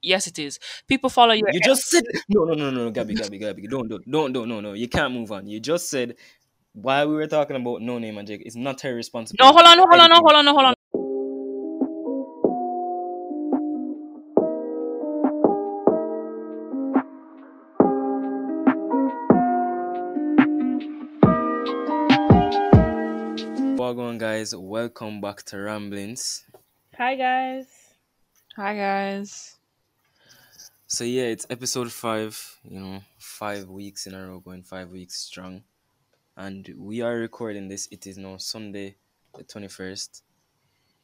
Yes, it is. People follow your. You just said no, no, no, no, no, Gabby, Gabby, Gabby. Don't, don't, don't, don't, no, no. You can't move on. You just said while we were talking about no name and Jake, it's not her responsibility. No, hold on, hold on, no, hold on, no, hold on. Wagwan guys, welcome back to Ramblings. Hi guys. Hi guys. So yeah, it's episode five. You know, five weeks in a row, going five weeks strong, and we are recording this. It is now Sunday, the twenty first.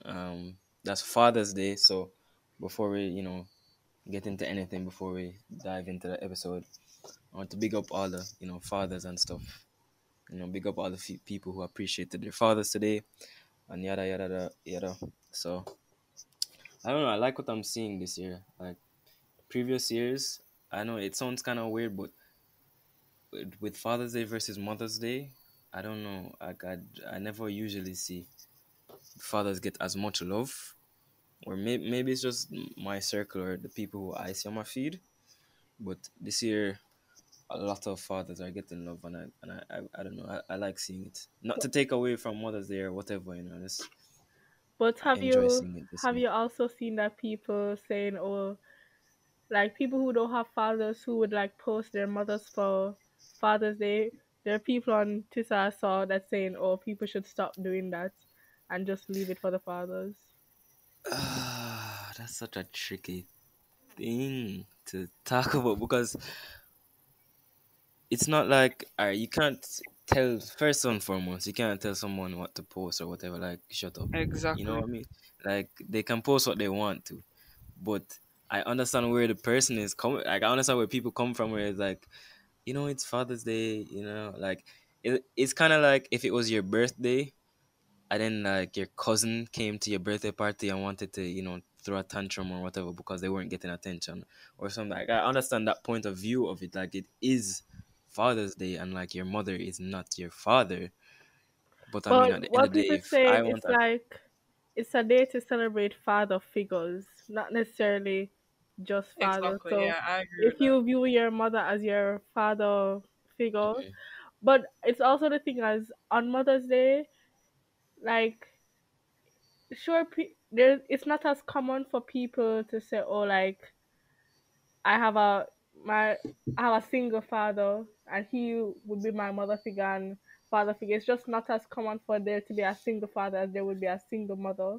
Um, that's Father's Day. So before we, you know, get into anything, before we dive into the episode, I want to big up all the, you know, fathers and stuff. You know, big up all the fe- people who appreciated their fathers today, and yada yada yada yada. So I don't know. I like what I'm seeing this year. Like previous years, I know it sounds kind of weird, but with, Father's Day versus Mother's Day, I don't know. Like I, I never usually see fathers get as much love, or maybe maybe it's just my circle or the people who I see on my feed. But this year, a lot of fathers are getting love, and I and I, I, I don't know. I, I like seeing it. Not to take away from Mother's Day or whatever, you know. Just But have you this have year. you also seen that people saying oh like people who don't have fathers who would like post their mothers for Father's Day? There are people on Twitter I saw that saying oh people should stop doing that and just leave it for the fathers. Ah, that's such a tricky thing to talk about because it's not like alright, you can't tell first and foremost, you can't tell someone what to post or whatever, like shut up. Exactly. You know what I mean? Like they can post what they want to. But I understand where the person is coming like I understand where people come from where it's like, you know, it's Father's Day, you know, like it, it's kinda like if it was your birthday and then like your cousin came to your birthday party and wanted to, you know, throw a tantrum or whatever because they weren't getting attention or something. Like I understand that point of view of it. Like it is Father's Day and like your mother is not your father. But I mean at the end what of the day people if say I want it's a, like it's a day to celebrate father figures, not necessarily just father. Exactly. So Yeah, I agree. if you view your mother as your father figure, Mhm. but it's also the thing as on Mother's Day, like sure, pe- there it's not as common for people to say, oh, like I have a my I have a single father and he would be my mother figure and father figure. It's just not as common for there to be a single father as there would be a single mother,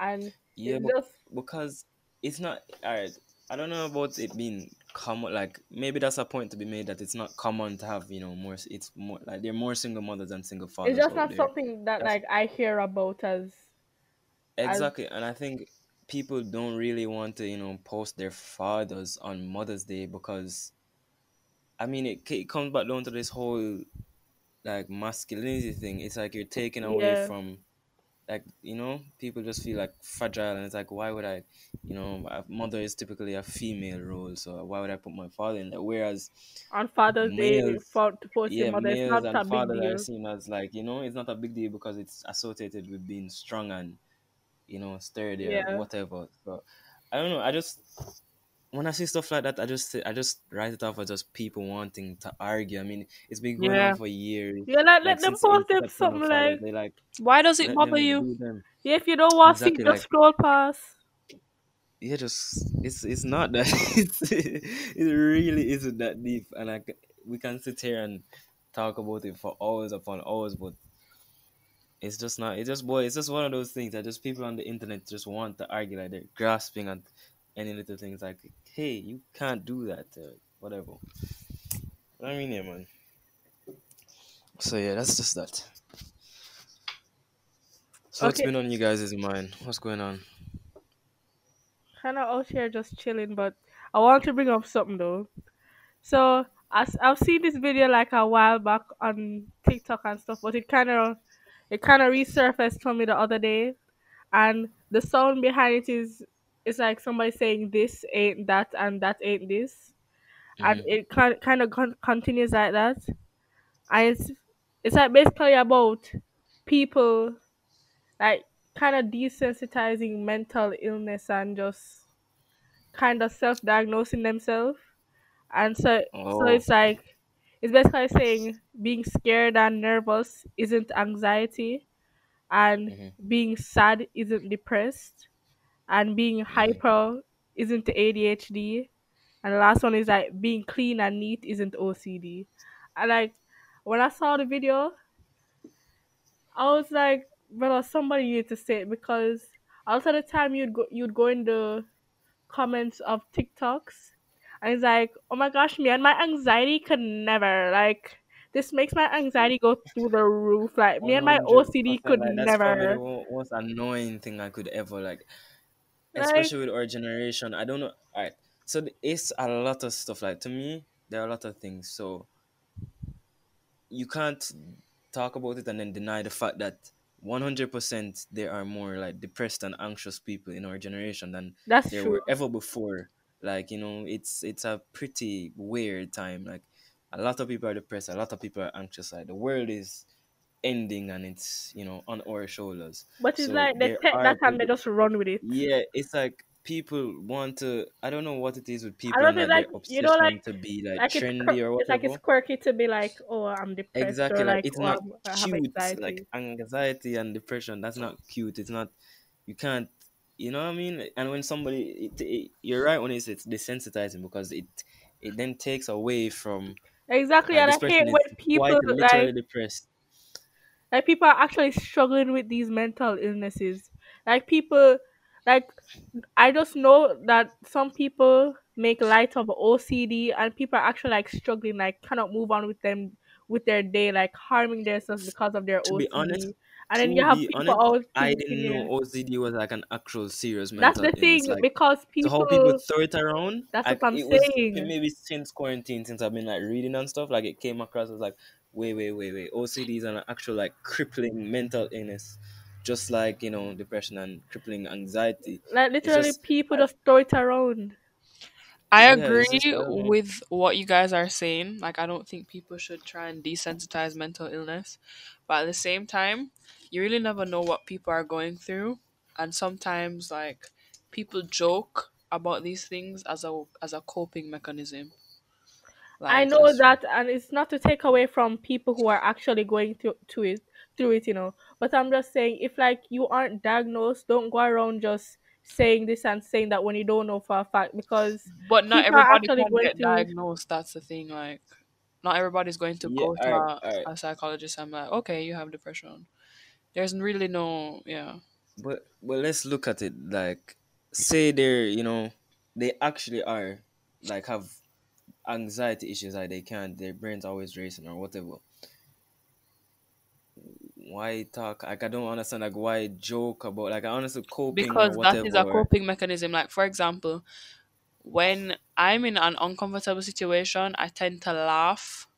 and yeah, it's just because it's not alright. I don't know about it being common. Like maybe that's a point to be made that it's not common to have you know more. It's more like there are more single mothers than single fathers it's just not there. something that That's like I hear about as as exactly, and I think people don't really want to you know post their fathers on Mother's Day because I mean it, it comes back down to this whole like masculinity thing. It's like you're taking away yeah. from like you know people just feel like fragile and it's like why would i you know mother is typically a female role so why would i put my father in there? Whereas On Father's Day, males for to your yeah mother, males not and fathers are seen as like you know it's not a big deal because it's associated with being strong and you know sturdy or whatever so i don't know i just when I see stuff like that, I just I just write it off as just people wanting to argue. I mean, it's been going Yeah. on for years. Yeah, like Like let them post them something like like Why does it bother you? yeah. If you don't want to see, just scroll past. yeah, just it's it's not that it's, it really isn't that deep, and I we can sit here and talk about it for hours upon hours, but it's just not. It's just boy, it's just one of those things that just people on the internet just want to argue like they're grasping at any little things like, hey, you can't do that, uh, whatever. I mean, yeah, man. So yeah, that's just that. So what's Okay, been on you guys' mind? What's going on? kind of out here just chilling, but I want to bring up something though. So as I've seen this video like a while back on TikTok and stuff, but it kind of it kind of resurfaced for me the other day, and the sound behind it is it's like somebody saying this ain't that and that ain't this, and hmm it kind kind of con- continues like that, and it's it's like basically about people like kind of desensitizing mental illness and just kind of self-diagnosing themselves, and so so Oh. it's like it's basically saying being scared and nervous isn't anxiety, and Mhm. being sad isn't depressed, and being hyper isn't ADHD, and the last one is like being clean and neat isn't OCD. And like when I saw the video, I was like, well, somebody needed to say it because a lot of the time you'd go you'd go in the comments of TikToks and it's like, oh my gosh, me and my anxiety could never like this makes my anxiety go through the roof. Like me and my OCD could Like that's probably the never mo- most annoying thing I could ever like, like especially with our generation. I don't know. Alright, so it's a lot of stuff. Like to me, there are a lot of things. So you can't talk about it and then deny the fact that one hundred percent there are more like depressed and anxious people in our generation than that's there true. were ever before. Like you know, it's it's a pretty weird time. Like a lot of people are depressed. A lot of people are anxious. Like the world is ending and it's you know on our shoulders But it's so like they take that and they just run with it. yeah it's like people want to i don't know what it is with I people and like you know like to be like like trendy or it's like it's quirky to be like oh I'm depressed exactly like like it's oh not I'm, I cute like anxiety. anxiety and depression that's not cute it's not you can't you know what i mean and when somebody it, it, you're right when it's it's desensitizing because it it then takes away from Exactly, like and I hate when people like literally depressed like people are actually struggling with these mental illnesses. Like people like I just know that some people make light of OCD and people are actually like struggling, like cannot move on with them with their day, like harming themselves because of their to be honest And then you to have be people honest always i didn't know ocd was like an actual serious mental. That's the thing like because So how people people throw it around, that's what I'm it was saying. maybe since quarantine, since I've been like reading and stuff, like it came across as like, wait, wait, wait, wait, OCD is an actual like crippling mental illness, just like you know depression and crippling anxiety. Like literally just people I- just throw it around. I yeah, agree it's just I don't know. with what you guys are saying. Like, I don't think people should try and desensitize mental illness. But at the same time, you really never know what people are going through. And sometimes, like, people joke about these things as a as a coping mechanism. I know that, and it's not to take away from people who are actually going through to it through it, you know. But I'm just saying, if like you aren't diagnosed, don't go around just saying this and saying that when you don't know for a fact, because but not people everybody can get through. diagnosed. That's the thing. Like, not everybody's going to Yeah, go to all right, a, all right. a psychologist. I'm like, okay, you have depression. There's really no, yeah. But but let's look at it like, say they're you know, they actually are like have anxiety issues like they can't their brains always racing or whatever why talk like i don't understand like why joke about like i honestly coping or because that is a coping mechanism like for example when i'm in an uncomfortable situation i tend to laugh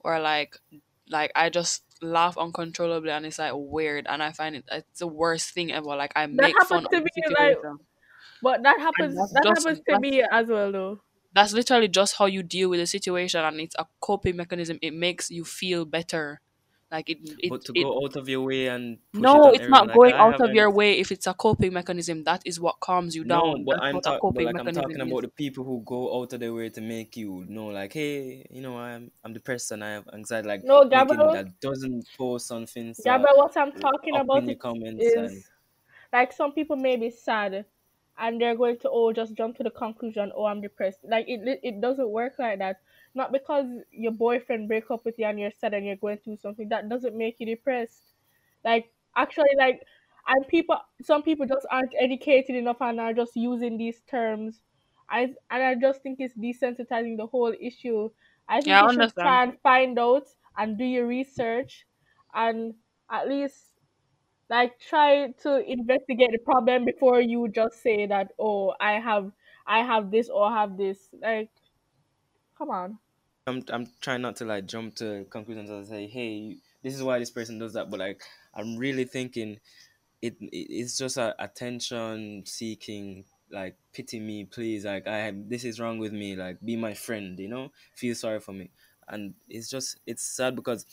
or like like i just laugh uncontrollably and it's like weird and i find it it's the worst thing ever like i That make fun happens of to the me, like, but that happens. That just happens to me as well, though. That's literally just how you deal with the situation and it's a coping mechanism. It makes you feel better. Like it it, but to it go out of your way and push no on it's not like going i out of your way if it's a coping mechanism. That is what calms you no down. but i'm what a talking but like i'm mechanism talking is. about the people who go out of their way to make you know like hey you know i'm i'm depressed and i have anxiety. Like No, making Gabriel, that doesn't post something so Gabriel, what I'm talking about in the it comments and like some people may be sad and they're going to oh just jump to the conclusion oh i'm depressed. Like it it doesn't work like that. Not because your boyfriend break up with you and you're sad and you're going through something that doesn't make you depressed. Like actually like and people some people just aren't educated enough and are just using these terms. I, and i just think it's desensitizing the whole issue. I think yeah i you should try and find out and do your research and at least like try to investigate the problem before you just say that oh i have i have this or have this. Like come on. I'm I'm trying not to like jump to conclusions and say, hey, this is why this person does that, but like I'm really thinking it, it it's just a attention seeking, like pity me, please, like I have, this is wrong with me, like be my friend, you know, feel sorry for me, and it's just it's sad because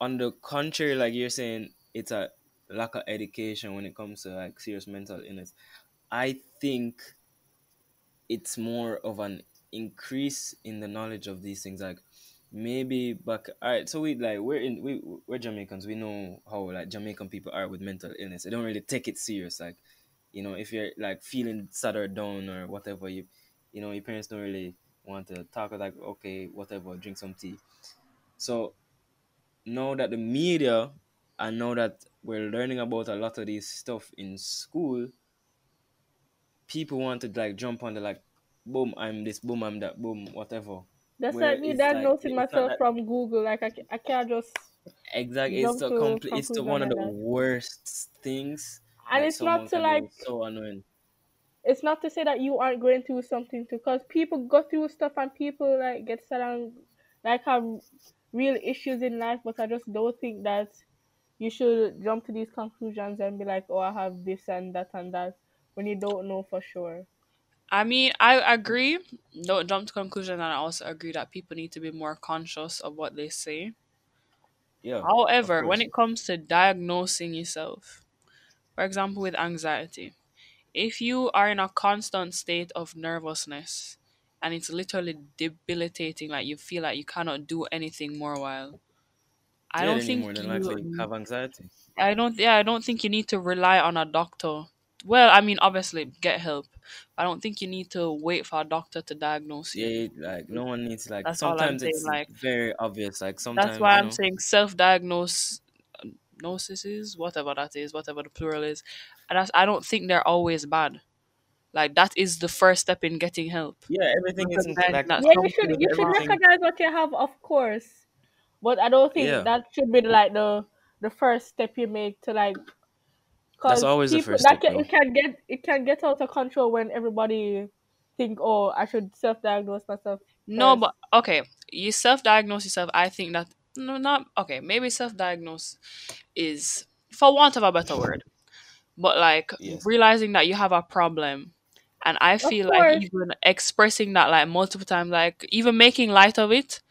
on the contrary, like you're saying, it's a lack of education when it comes to like serious mental illness. I think it's more of an increase in the knowledge of these things like maybe back all right so we like we're in we we're jamaicans we know how like jamaican people are with mental illness they don't really take it serious like you know if you're like feeling sad or down or whatever you you know your parents don't really want to talk like okay whatever drink some tea so now that the media and now that we're learning about a lot of these stuff in school people want to like jump on the like boom i'm this boom i'm that boom whatever That's where like me like diagnosing not myself that from Google. Like I, I can't just exactly it's the to complete it's the one of the that. worst things And it's not to like so annoying it's not to say that you aren't going through something too, because people go through stuff and people like get sad and like have real issues in life. But I just don't think that you should jump to these conclusions and be like, oh, I have this and that and that when you don't know for sure. I mean, I agree. Don't jump to conclusion, and I also agree that people need to be more conscious of what they say. yeah However, when it comes to diagnosing yourself, for example, with anxiety, if you are in a constant state of nervousness and it's literally debilitating, like you feel like you cannot do anything more while, I don't think more than likely you have anxiety I don't yeah, I don't think you need to rely on a doctor. Well, I mean obviously get help. I don't think you need to wait for a doctor to diagnose you. it- like no one needs like That's all I'm sometimes saying. it's Like very obvious like sometimes. that's why you I'm know saying self-diagnose gnosis whatever that is, whatever the plural is. And that's, I don't think they're always bad. Like that is the first step in getting help. yeah everything isn't Recognizing like Yeah, you should you should everything recognize what you have, of course, but I don't think yeah that should be like the the first step you make to like that's because always the people first that step can, though it can get it can get out of control when everybody think oh I should self diagnose myself No, first. but okay, you self-diagnose yourself. I think that no, not okay. Maybe self-diagnose is, for want of a better word, but like yes realizing that you have a problem, and I feel like even expressing that like multiple times, like even making light of it,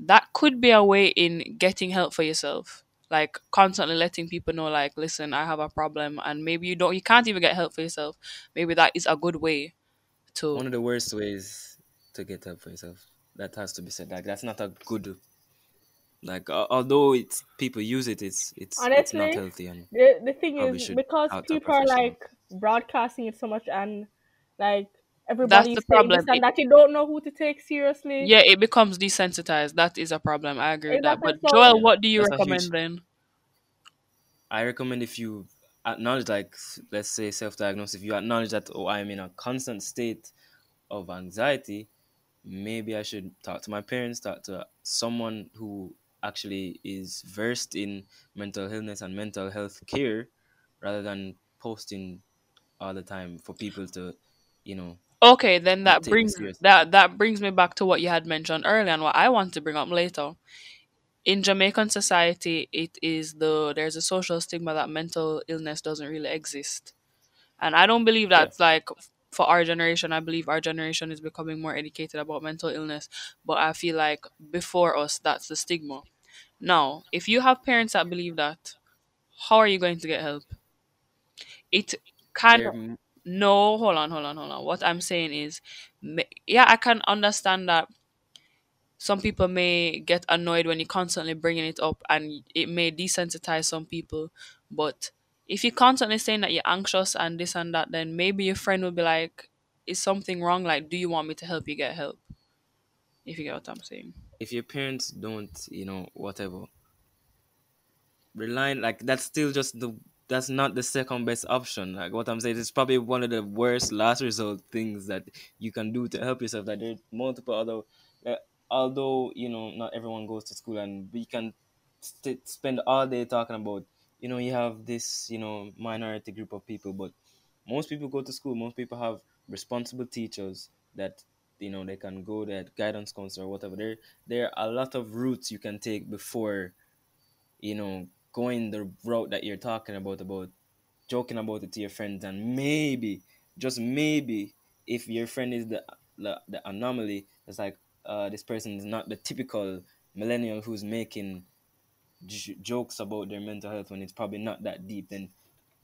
that could be a way in getting help for yourself. Like constantly letting people know, like, listen, I have a problem, and maybe you don't, you can't even get help for yourself. Maybe that is a good way to one of the worst ways to get help for yourself that has to be said like that's not a good like al- although it's people use it it's it's it's not healthy and the the thing is because talk to a people are like broadcasting it so much and like that's everybody's the saying this problem. and It, that you don't know who to take seriously. yeah, it becomes desensitized. That is a problem. I agree with that. Exactly. But Joel, what do you that's a huge recommend then? i recommend if you uh, acknowledge like let's say self-diagnose if you acknowledge that oh i'm in a constant state of anxiety maybe i should talk to my parents talk to someone who actually is versed in mental illness and mental health care rather than posting all the time for people to you know Okay, then that take brings seriously that that brings me back to what you had mentioned earlier and what I want to bring up later. In Jamaican society, it is the there's a social stigma that mental illness doesn't really exist. And I don't believe yeah like for our generation. I believe our generation is becoming more educated about mental illness, but I feel like before us that's the stigma. Now, if you have parents that believe that, how are you going to get help? It kind of no, hold on, hold on, hold on. What I'm saying is, yeah, I can understand that some people may get annoyed when you're constantly bringing it up and it may desensitize some people. But if you're constantly saying that you're anxious and this and that, then maybe your friend will be like, is something wrong? Like, do you want me to help you get help? If you get what I'm saying. if your parents don't you know whatever relying like that's still just the that's not the second best option. Like what i'm saying it's probably one of the worst last result things that you can do to help yourself. That there's multiple other uh, although you know not everyone goes to school and we can st- spend all day talking about you know you have this you know minority group of people but most people go to school. Most people have responsible teachers that you know they can go that guidance counselor or whatever. There there are a lot of routes you can take before you know going the route that you're talking about about joking about it to your friends and maybe just maybe if your friend is the the, the anomaly it's like uh this person is not the typical millennial who's making j- jokes about their mental health when it's probably not that deep then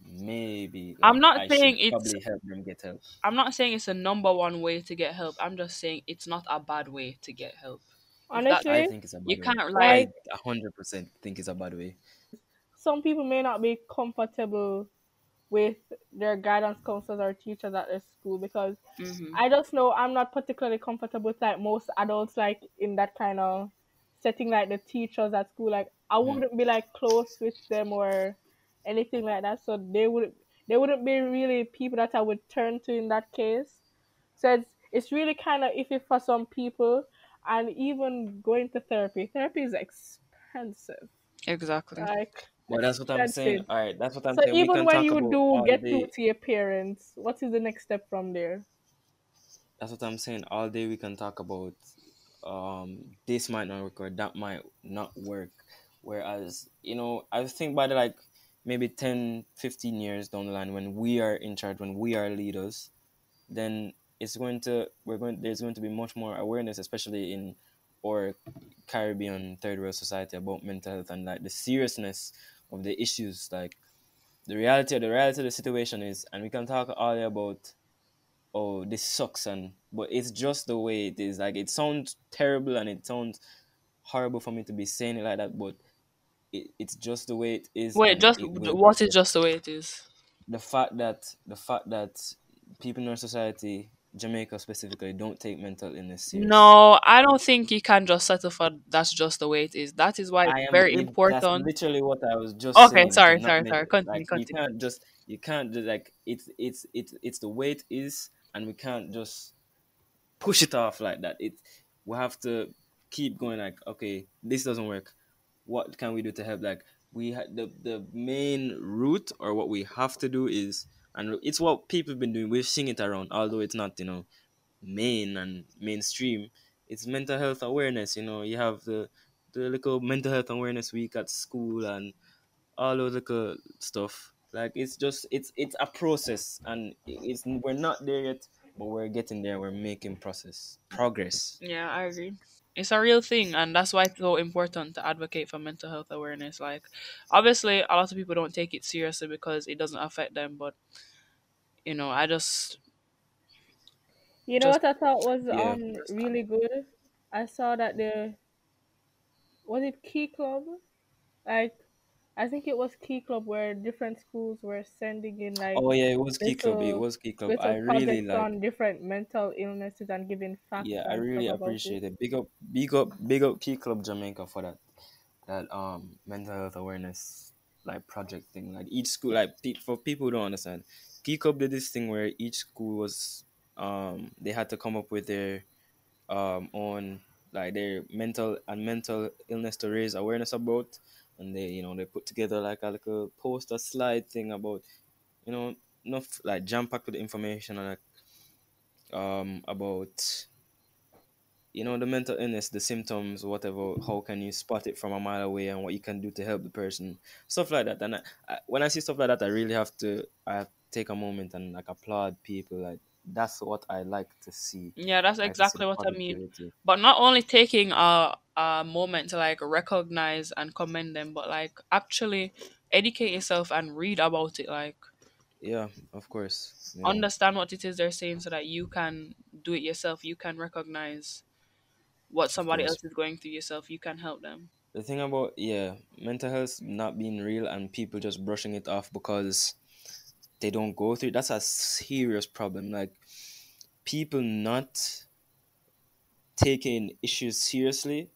maybe I'm not I saying it's probably help them get help. I'm not saying it's a number one way to get help. I'm just saying it's not a bad way to get help. If that I honestly, think it's a bad you way. can't I like like hundred percent think it's a bad way. some people may not be comfortable with their guidance counselors or teachers at their school because mhm. I just know I'm not particularly comfortable with like most adults like in that kind of setting like the teachers at school like I Mhm. wouldn't be like close with them or anything like that so they would they wouldn't be really people that I would turn to in that case so it's, it's really kind of iffy for some people and even going to therapy therapy is expensive exactly. like But that's what I'm saying. expensive All right, that's what I'm so saying. We even when you do get day. through to your parents what is the next step from there That's what I'm saying. All day we can talk about um this might not work or that might not work. Whereas, you know, I think by it like maybe 10, 15 years down the line when we are in charge, when we are leaders, then it's going to we're going there's going to be much more awareness, especially in our Caribbean third world society about mental health and like the seriousness of the issues. Like the reality of the reality of the situation is and we can talk all day about oh this sucks and but it's just the way it is like it sounds terrible and it sounds horrible for me to be saying it like that but it, it's just the way it is Wait, just it what is just the way it is? the fact that the fact that people in our society jamaica specifically don't take mental illness serious No, I don't think you can just settle for that's just the way it is. That is why it's very important. literally what i was just Okay, sorry, sorry, sorry. Continue, like you can't just you can't just like it's it's it's it's the way it is and we can't just push it off like that. It we have to keep going. Like, okay, this doesn't work. What can we do to help? Like, we had the the main route or what we have to do is, and it's what people have been doing. We've seen it around, although it's not you know main and mainstream. It's mental health awareness. You know, you have the the little mental health awareness week at school and all those little stuff. Like it's just it's it's a process, and it's we're not there yet, but we're getting there. We're making process progress. Yeah, I agree. It's a real thing, and that's why it's so important to advocate for mental health awareness. Like, obviously, a lot of people don't take it seriously because it doesn't affect them, but you know, I just You know just what I thought was Yeah, um really good? I saw that the was it Key Club? Like I think it was Key Club where different schools were sending in like Oh yeah, it was Key Club. It was Key Club. I really like. on different mental illnesses and giving facts Yeah, I really about it. appreciate it. Big up, big up, big up Key Club Jamaica for that that um mental health awareness like project thing. Like each school, like pe- for people who don't understand, Key Club did this thing where each school was um they had to come up with their um own like their mental and mental illness to raise awareness about, and they you know they put together like a little poster slide thing about you know enough like jam packed with information like um about you know the mental illness the symptoms whatever how can you spot it from a mile away and what you can do to help the person stuff like that. And I, I, when i see stuff like that i really have to i have to take a moment and like applaud people like that's what i like to see yeah, that's like exactly what I mean. But not only taking a a moment to like recognize and commend them, but like actually educate yourself and read about it. Like yeah of course know understand what it is they're saying so that you can do it yourself. You can recognize what somebody else is going through yourself. You can help them. the thing about yeah mental health not being real and people just brushing it off because they don't go through that's a serious problem. Like people not taking issues seriously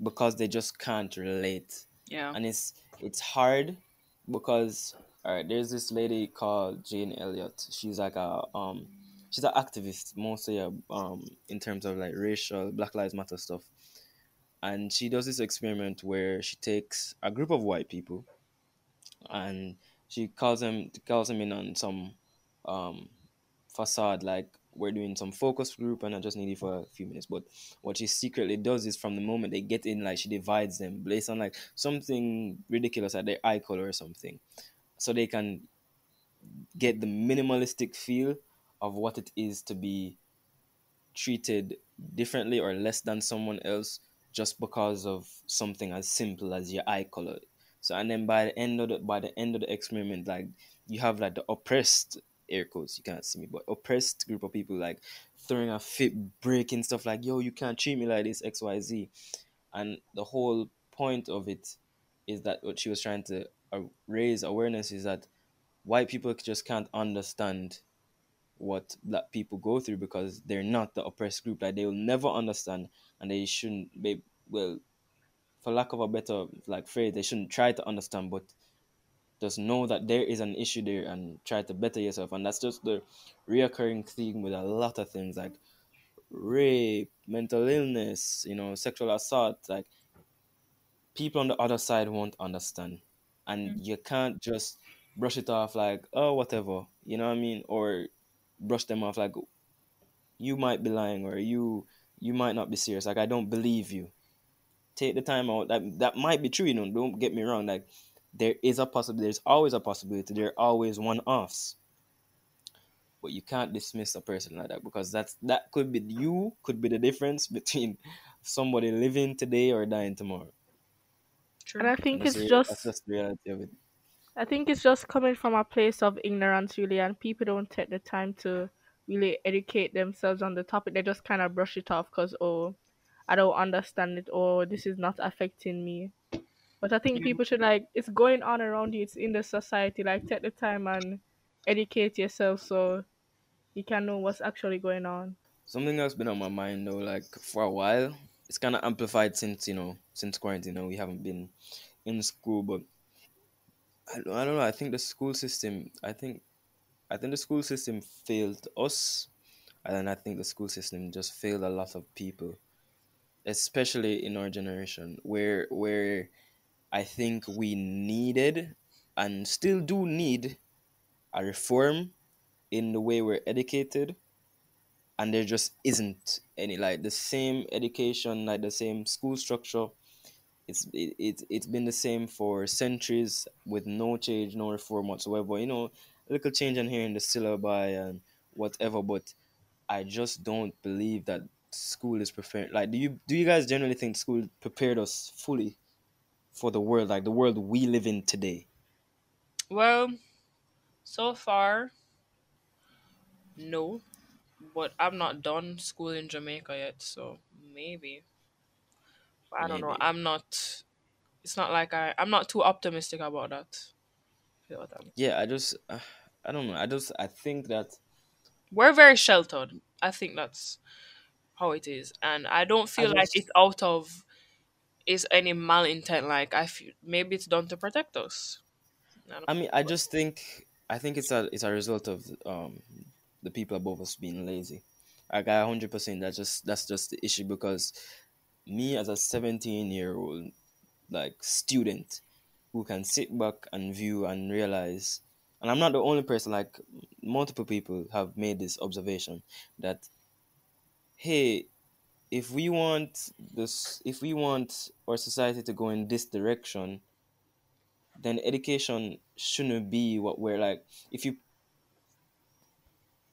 because they just can't relate. Yeah. and it's it's hard because all right there's this lady called jane elliott. She's like a um she's an activist mostly uh, um in terms of like racial black lives matter stuff. And she does this experiment where she takes a group of white people and she calls them calls them in on some um facade like we're doing some focus group and I just need you for a few minutes. But what she secretly does is from the moment they get in, like she divides them based on like something ridiculous like their eye color or something. So they can get the minimalistic feel of what it is to be treated differently or less than someone else just because of something as simple as your eye color. So and then by the end of the by the end of the experiment, like you have like the oppressed air quotes you can't see me but oppressed group of people like throwing a fit breaking stuff like yo you can't treat me like this xyz and the whole point of it is that what she was trying to uh, raise awareness is that white people just can't understand what black people go through because they're not the oppressed group. Like they will never understand and they shouldn't be well for lack of a better like phrase they shouldn't try to understand but just know that there is an issue there and try to better yourself. And that's just the reoccurring theme with a lot of things like rape mental illness you know sexual assault like people on the other side won't understand. And you can't just brush it off like oh whatever you know what i mean? Or brush them off like you might be lying or you you might not be serious. Like i don't believe you take the time out. That that might be true you know don't get me wrong like there is a possibility there's always a possibility there are always one offs but you can't dismiss a person like that because that's that could be you could be the difference between somebody living today or dying tomorrow. And I think that's, it's the, just that's just the reality of it. I think it's just coming from a place of ignorance, really, and people don't take the time to really educate themselves on the topic. They just kind of brush it off because, oh, I don't understand it, or this is not affecting me. But I think people should, like, it's going on around you, it's in the society. Like, take the time and educate yourself so you can know what's actually going on. something that's been on my mind though like for a while it's kind of amplified since you know since quarantine and we haven't been in school but I don't, I don't know i think the school system i think i think the school system failed us and i think the school system just failed a lot of people especially in our generation where where i think we needed and still do need a reform in the way we're educated and there just isn't any like the same education like the same school structure. It's it, it, it's been the same for centuries with no change no reform whatsoever. You know a little change in here in the syllabi and um, whatever but i just don't believe that school is prepared like do you do you guys generally think school prepared us fully for the world like the world we live in today well, so far, no. But I'm not done school in Jamaica yet, so maybe. But I don't know. I'm not. It's not like I. I'm not too optimistic about that. Feel what I mean? yeah i just uh, i don't know i just i think that We're very sheltered. I think that's how it is, and I don't i feel like just it's out of is any malintent. Like I feel maybe it's done to protect us. I I mean, I just think I think it's a it's a result of um the people above us being lazy. Like I hundred percent that's just that's just the issue because me as a seventeen year old like student who can sit back and view and realize and I'm not the only person like multiple people have made this observation that hey if we want this if we want our society to go in this direction then education shouldn't be what we're like. If you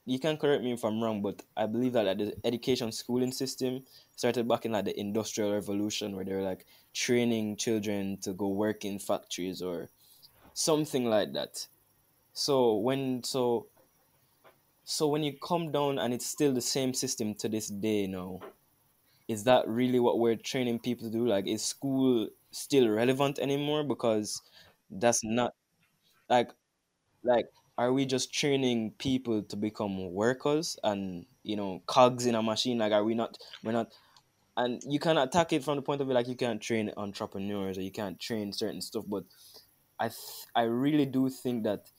you can correct me if i'm wrong but i believe that like, the education schooling system started back in like the industrial revolution where they were like training children to go work in factories or something like that. So when so so when you come down and it's still the same system to this day now is that really what we're training people to do? Like is school still relevant anymore? Because that's not like like are we just training people to become workers and you know cogs in a machine? Like are we not we're not and you can attack it from the point of view like you can't train entrepreneurs or you can't train certain stuff but i th- i really do think that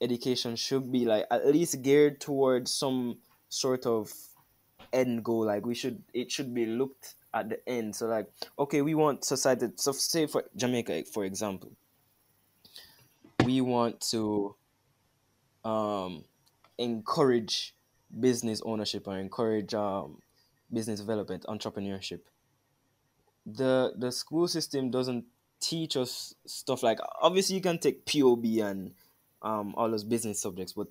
education should be like at least geared towards some sort of end goal. Like we should it should be looked at the end. So like okay we want society so say for jamaica for example. We want to um, encourage business ownership or encourage um, business development, entrepreneurship. The the school system doesn't teach us stuff like obviously you can take POB and um, all those business subjects, but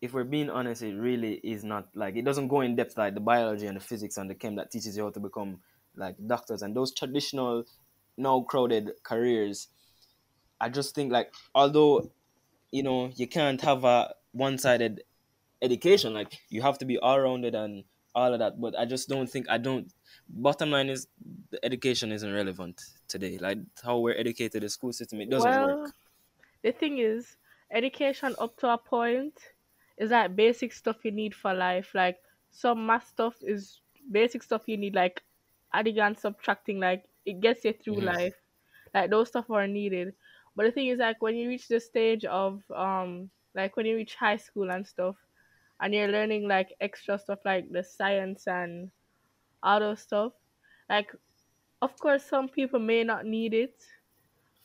if we're being honest, it really is not like it doesn't go in depth like the biology and the physics and the chem that teaches you how to become like doctors and those traditional now crowded careers. I just think like although you know you can't have a one-sided education like you have to be all-rounded and all of that but i just don't think i don't bottom line is the education isn't relevant today like how we're educated the school system it doesn't Well, work the thing is, education up to a point is like basic stuff you need for life. Like some math stuff is basic stuff you need, like adding and subtracting. Like it gets you through hmm life. Like those stuff are needed. But the thing is, like when you reach the stage of um, like when you reach high school and stuff, and you're learning like extra stuff like the science and all those stuff. Like of course, some people may not need it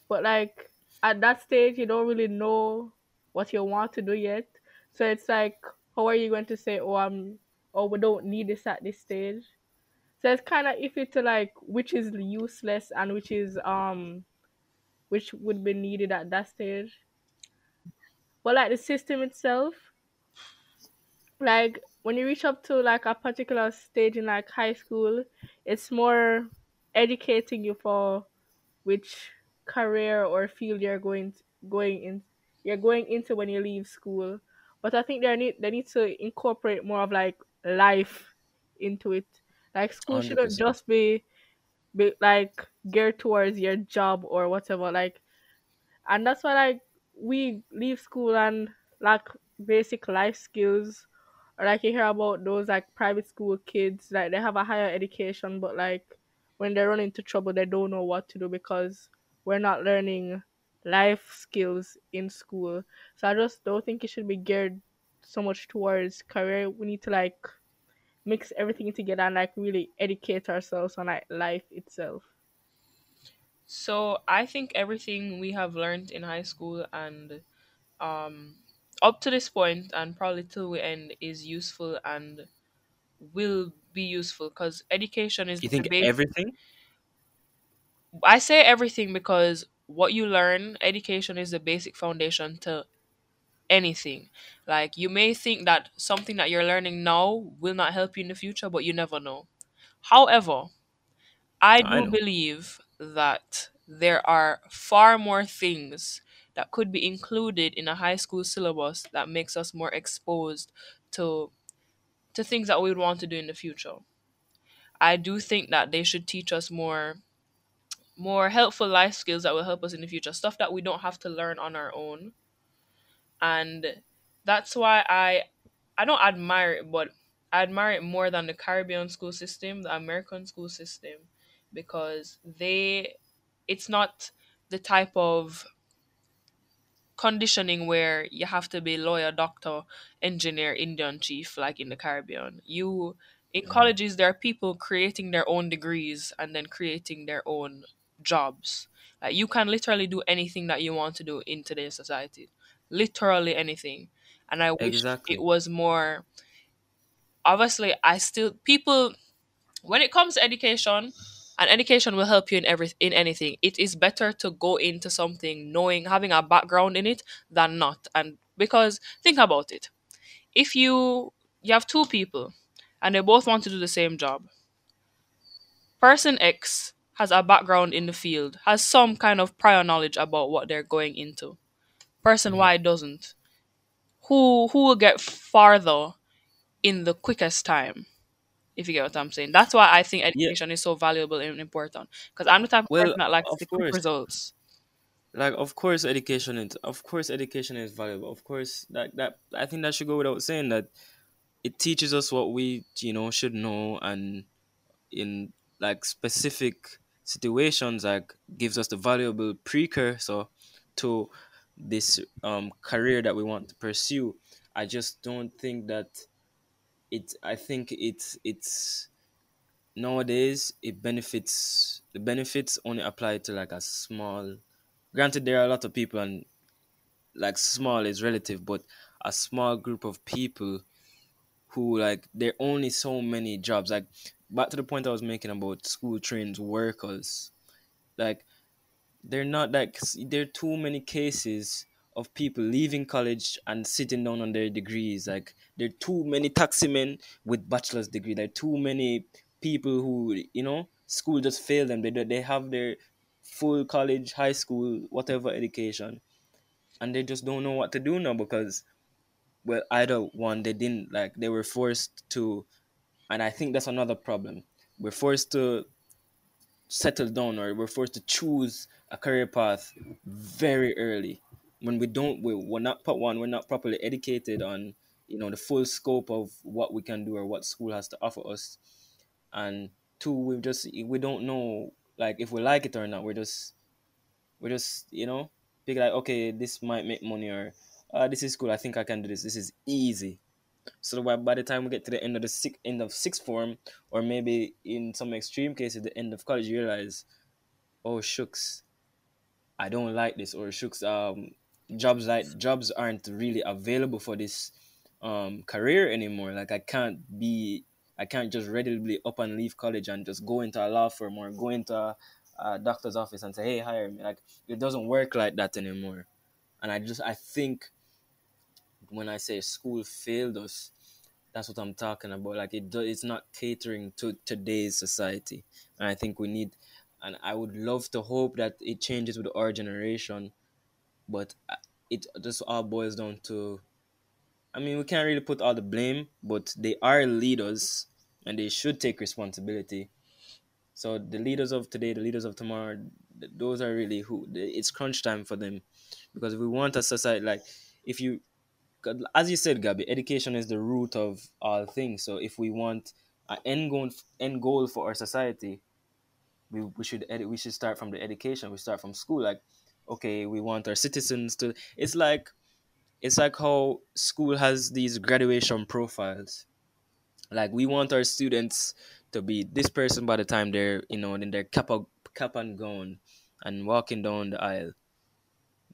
but like at that stage you don't really know what you want to do yet. So it's like how are you going to say oh i'm oh we don't need this at this stage? So it's kind of iffy to like which is useless and which is um which would be needed at that stage. But like the system itself like when you reach up to like a particular stage in like high school it's more educating you for which career or field you're going going in you're going into when you leave school. But I think they need they need to incorporate more of like life into it. Like school shouldn't just be be like geared towards your job or whatever. Like and that's why like we leave school and like basic life skills or like you hear about those like private school kids like they have a higher education but like when they run into trouble they don't know what to do because we're not learning life skills in school. So i just don't think it should be geared so much towards career. We need to like mix everything together and like really educate ourselves on like life itself. So I think everything we have learned in high school and um up to this point and probably till we end is useful and will be useful because education is you the think base. everything? I say everything because what you learn, education is the basic foundation to anything. Like you may think that something that you're learning now will not help you in the future, but you never know. However, I i do know believe that there are far more things that could be included in a high school syllabus that makes us more exposed to to things that we would want to do in the future. I do think that they should teach us more more helpful life skills that will help us in the future, stuff that we don't have to learn on our own. And that's why I I don't admire it, but I admire it more than the Caribbean school system, the American school system, because they it's not the type of conditioning where you have to be lawyer, doctor, engineer, Indian chief like in the Caribbean. You in colleges there are people creating their own degrees and then creating their own jobs. Like you can literally do anything that you want to do in today's society. Literally anything. And I wish it was more obviously I still people when it comes to education and education will help you in every in anything it is better to go into something knowing having a background in it than not and because think about it if you you have two people and they both want to do the same job person x has a background in the field has some kind of prior knowledge about what they're going into person hmm y doesn't who who will get farther in the quickest time if you get what I'm saying. That's why I think yeah education is so valuable and important. Because I'm the type of well person that likes the quick results. like of course education is of course education is valuable of course that that i think that should go without saying that it teaches us what we you know should know and in like specific situations like gives us the valuable precursor to this um career that we want to pursue. I just don't think that it i think it's it's nowadays it benefits the benefits only apply to like a small granted there are a lot of people and like small is relative but a small group of people who like there are only so many jobs. Like back to the point i was making about school trained workers like they're not like there are too many cases of people leaving college and sitting down on their degrees. Like there are too many taxi men with bachelor's degree. There are too many people who you know school just failed them. They, they have their full college high school whatever education. And they just don't know what to do now because well either one they didn't like they were forced to and i think that's another problem. We're forced to settle down or we're forced to choose a career path very early. When we don't we, we're not put one we're not properly educated on you know the full scope of what we can do or what school has to offer us. And two we just we don't know like if we like it or not we're just we're just you know pick like okay this might make money or uh, this is cool. I think i can do this. This is easy so by, by the time we get to the end of the six, end of sixth form or maybe in some extreme cases the end of college you realize oh shucks i don't like this or shucks um jobs like jobs aren't really available for this um career anymore. Like i can't be i can't just readily up and leave college and just go into a law firm or go into a, a doctor's office and say hey hire me. Like it doesn't work like that anymore. And i just i think when i say school failed us that's what i'm talking about like it do, it's not catering to today's society and i think we need and i would love to hope that it changes with our generation but uh, it just all boils down to I mean, we can't really put all the blame, but they are leaders and they should take responsibility. So the leaders of today, the leaders of tomorrow, those are really who it's crunch time for them. Because if we want a society like, if you, as you said, Gabby, education is the root of all things. So if we want an end goal, end goal for our society, we, we should edu- we should start from the education. We start from school. Like, okay, we want our citizens to. It's like it's like how school has these graduation profiles. Like we want our students to be this person by the time they're you know in their cap, cap and gown and walking down the aisle.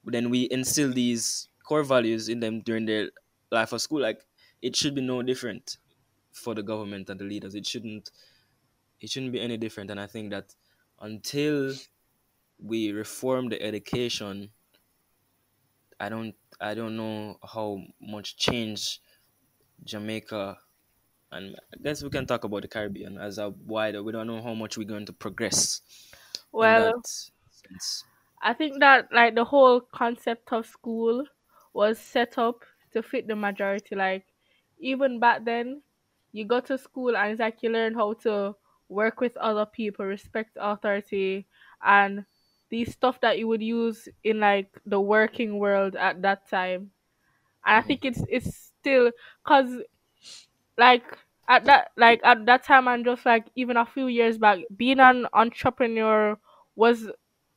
Then we instill these core values in them during their life of school. Like it should be no different for the government and the leaders. It shouldn't it shouldn't be any different. And I think that until we reform the education, I don't I don't know how much change Jamaica and I guess we can talk about the Caribbean as a wider. We don't know how much we're going to progress Well. I think that like the whole concept of school was set up to fit the majority. Like even back then, you go to school and it's like you learn how to work with other people, respect authority, and the stuff that you would use in like the working world at that time. And I hmm think it's it's still cause like at that like at that time and just like even a few years back, being an entrepreneur was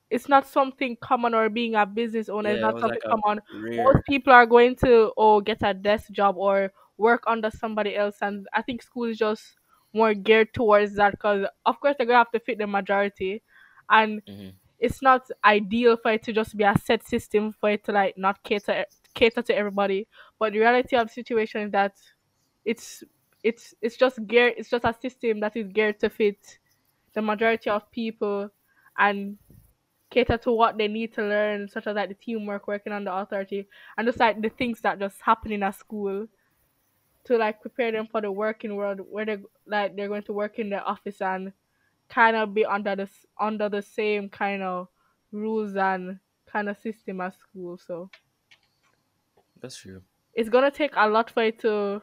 it's not something common or being a business owner is Yeah, it not something like common. Most people are going to oh get a desk job or work under somebody else, and I think school is just more geared towards that because of course they're gonna have to fit the majority, and hmm it's not ideal for it to just be a set system for it to like not cater cater to everybody. But the reality of the situation is that it's it's it's just geared it's just a system that is geared to fit the majority of people and cater to what they need to learn, such as like the teamwork, working on the authority, and just like the things that just happen in a school to like prepare them for the working world where they like they're going to work in the office and kind of be under the s- under the same kind of rules and kind of system as school. So That's true. it's gonna take a lot for it to.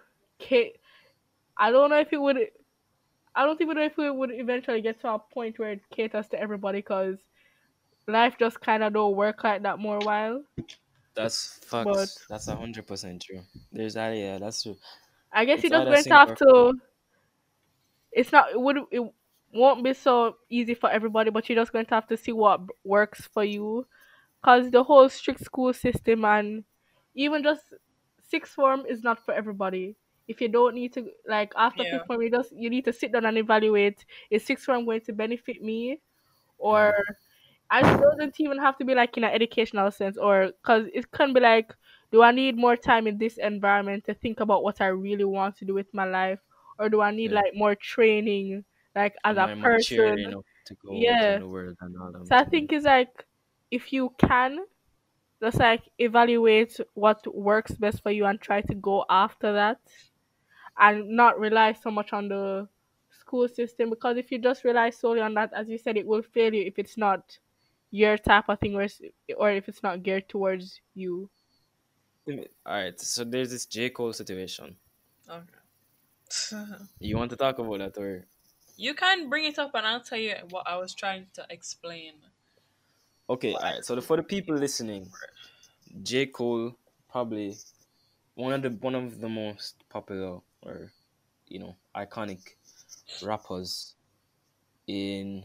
I don't know if it would. I don't even know if it would eventually get to a point where it caters to everybody because life just kind of don't work like that more while. That's But. That's a hundred percent true. There's that. Yeah, that's true. I guess It's you're just going to have to. It's not. It would. It won't be so easy for everybody, but you're just going to have to see what works for you. Cause the whole strict school system and even just sixth form is not for everybody. If you don't need to like after Yeah. fifth form, you just you need to sit down and evaluate: is sixth form going to benefit me, or hmm and it doesn't even have to be like in an educational sense or because it can be like do i need more time in this environment to think about what i really want to do with my life? Or do i need Yeah. like more training like as a I mature person? to go out in yeah. the world and all them so i think it's like if you can just like evaluate what works best for you and try to go after that and not rely so much on the school system because if you just rely solely on that as you said it will fail you if it's not your type of thing, or or if it's not geared towards you. All right, so there's this J Cole situation. Okay. You want to talk about that, or you can bring it up and I'll tell you what I was trying to explain. okay? All right, so the, for the people listening, J Cole probably one of the one of the most popular or you know iconic rappers in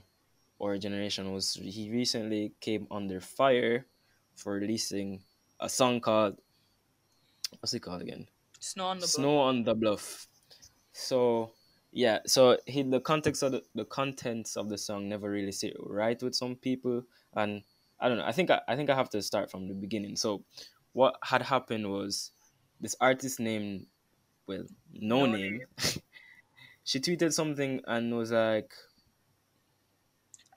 our generation was he recently came under fire for releasing a song called what's it called again? Snow on the Snow on the Bluff. So yeah, so he the context of the, the contents of the song never really sit right with some people, and I don't know. I think I, I think I have to start from the beginning. So what had happened was this artist named well no, No name. she tweeted something and was like,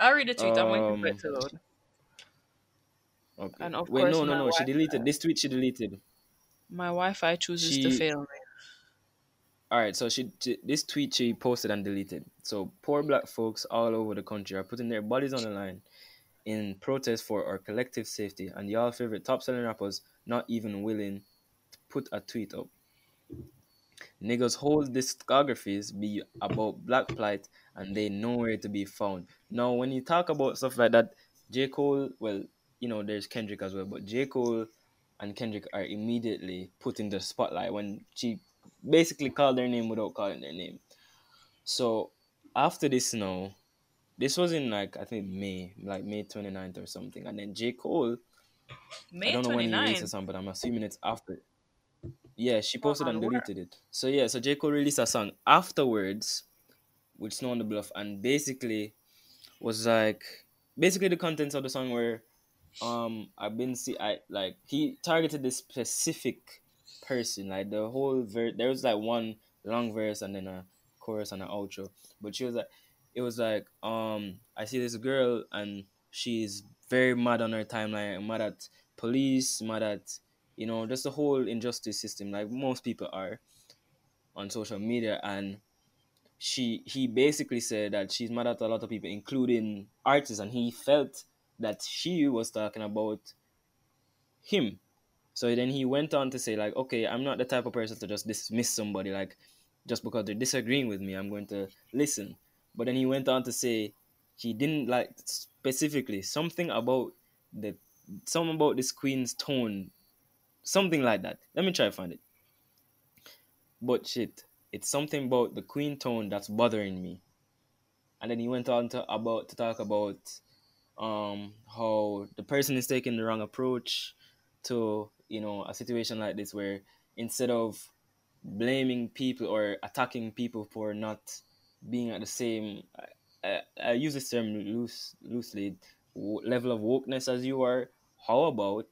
I'll read the tweet. I'm waiting for um, it to load. okay, And of wait, course no, no, no. She deleted this tweet. She deleted. My Wi-Fi chooses to fail me. All right, so she, she this tweet she posted and deleted. So poor black folks all over the country are putting their bodies on the line in protest for our collective safety, and y'all favorite top selling rappers not even willing to put a tweet up. Niggas whole discographies be about black plight and they nowhere to be found. Now, when you talk about stuff like that, J. Cole, well, you know, there's Kendrick as well, but J. Cole and Kendrick are immediately put in the spotlight when she basically called their name without calling their name. So after this now, this was in like I think May, like May 29th or something. And then J. Cole, May I don't know when he released 29th. the song, but I'm assuming it's after. Yeah, she posted and deleted it. So yeah, so J. Cole released a song afterwards with Snow on the Bluff and basically was like basically the contents of the song were um I've been see I like he targeted this specific person like the whole verse there was like one long verse and then a chorus and an outro but she was like it was like um I see this girl and she's very mad on her timeline mad at police mad at you know just the whole injustice system like most people are on social media. And she he basically said that she's mad at a lot of people including artists. And he felt that she was talking about him. So then he went on to say like okay i'm not the type of person to just dismiss somebody like just because they're disagreeing with me i'm going to listen. But then he went on to say he didn't like specifically something about the something about this queen's tone something like that. Let me try to find it. But shit it's something about the queen tone that's bothering me. And then he went on to about to talk about um how the person is taking the wrong approach to you know a situation like this where instead of blaming people or attacking people for not being at the same I, I, use this term loose loosely level of wokeness as you are how about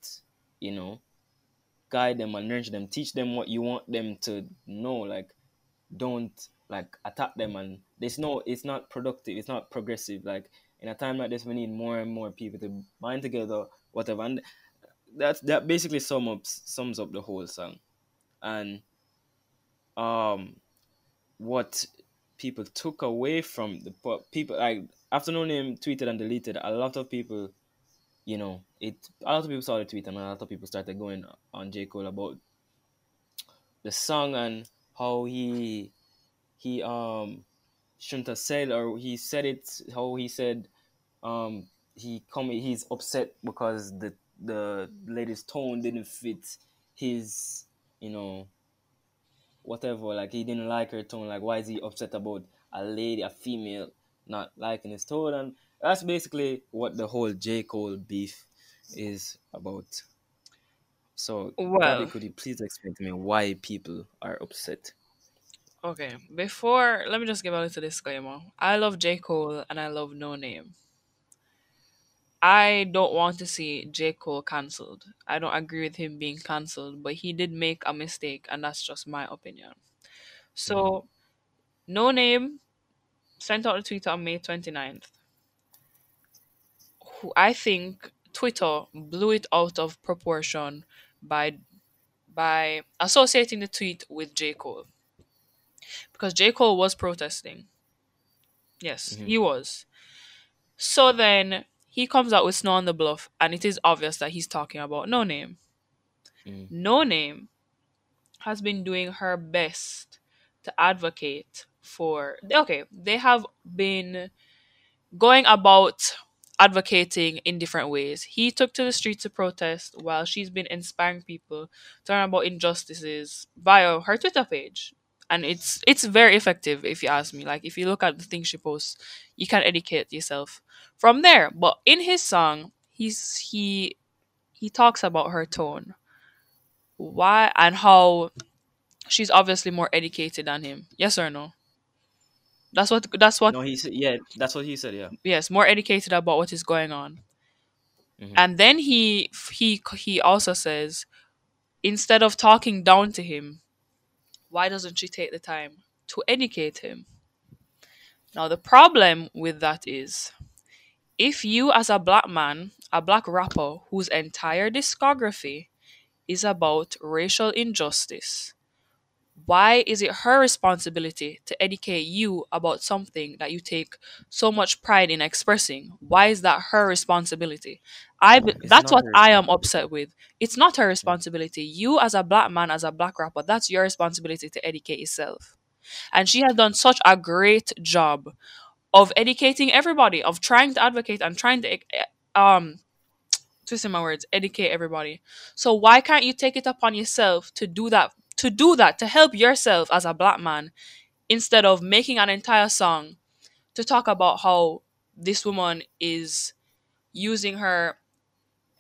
you know guide them and nurture them teach them what you want them to know like don't like attack them and there's no it's not productive it's not progressive. Like in a time like this we need more and more people to bind together whatever. And that's that basically sum up sums up the whole song. And um what people took away from the people like after no name tweeted and deleted. A lot of people you know it a lot of people saw the tweet and a lot of people started going on j. Cole about the song and how he he um shouldn't have said or he said it how he said um he come he's upset because the the lady's tone didn't fit his you know whatever like he didn't like her tone like why is he upset about a lady a female not liking his tone? And that's basically what the whole j cole beef is about so Well- Gabby, could you please explain to me why people are upset Okay, before let me just give a little disclaimer. I love J. Cole and I love No Name. I don't want to see J. Cole cancelled. I don't agree with him being cancelled, but he did make a mistake, and that's just my opinion. So, mm-hmm. No Name sent out a tweet on May 29th. Who I think Twitter blew it out of proportion by by associating the tweet with J. Cole. Because J. Cole was protesting. Yes, Mhm. he was. So then he comes out with Snow on the Bluff, and it is obvious that he's talking about No Name. Mm. No Name has been doing her best to advocate for. Okay, they have been going about advocating in different ways. He took to the streets to protest while she's been inspiring people to learn about injustices via her Twitter page. And it's it's very effective if you ask me. Like if you look at the things she posts, you can educate yourself from there. But in his song, he's he he talks about her tone. Why and how she's obviously more educated than him. Yes or no? That's what that's what No, he said yeah. That's what he said. Yeah. yes, more educated about what is going on. Mhm. And then he he he also says instead of talking down to him, why doesn't she take the time to educate him? Now the problem with that is if you as a black man, a black rapper whose entire discography is about racial injustice, why is it her responsibility to educate you about something that you take so much pride in expressing? Why is that her responsibility? I be- It's that's what I am upset with. It's not her responsibility. You as a black man, as a black rapper, that's your responsibility to educate yourself. And she has done such a great job of educating everybody, of trying to advocate and trying to eh, um twisting my words, educate everybody. So why can't you take it upon yourself to do that to do that, to help yourself as a black man, instead of making an entire song to talk about how this woman is using her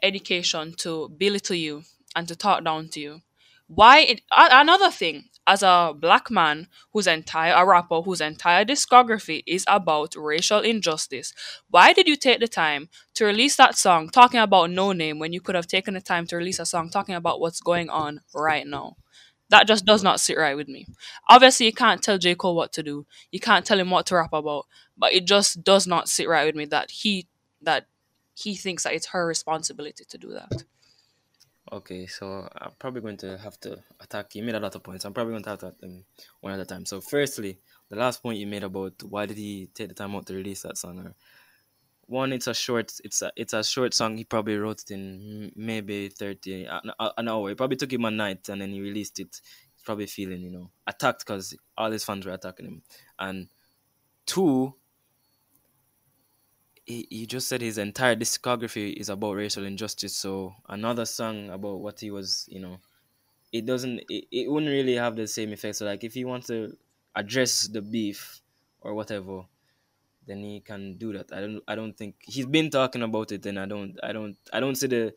education to belittle you and to talk down to you. Why it, another thing as a black man whose entire a rapper whose entire discography is about racial injustice, why did you take the time to release that song talking about no name when you could have taken the time to release a song talking about what's going on right now? That just does not sit right with me. Obviously, you can't tell J. Cole what to do. You can't tell him what to rap about. But it just does not sit right with me that he that he thinks that it's her responsibility to do that. Okay, so I'm probably going to have to attack. You made a lot of points. I'm probably going to have to attack them one at a time. So, firstly, the last point you made about why did he take the time out to release that song? Or one, it's a short, it's a it's a short song. He probably wrote it in maybe thirty an, an hour. It probably took him a night, and then he released it. He's probably feeling, you know, attacked because all his fans were attacking him. And two, he, he just said his entire discography is about racial injustice. So another song about what he was, you know, it doesn't, it, it wouldn't really have the same effect. So like if he wants to address the beef or whatever, then he can do that. I don't, I don't think he's been talking about it, and I don't, I don't, I don't see the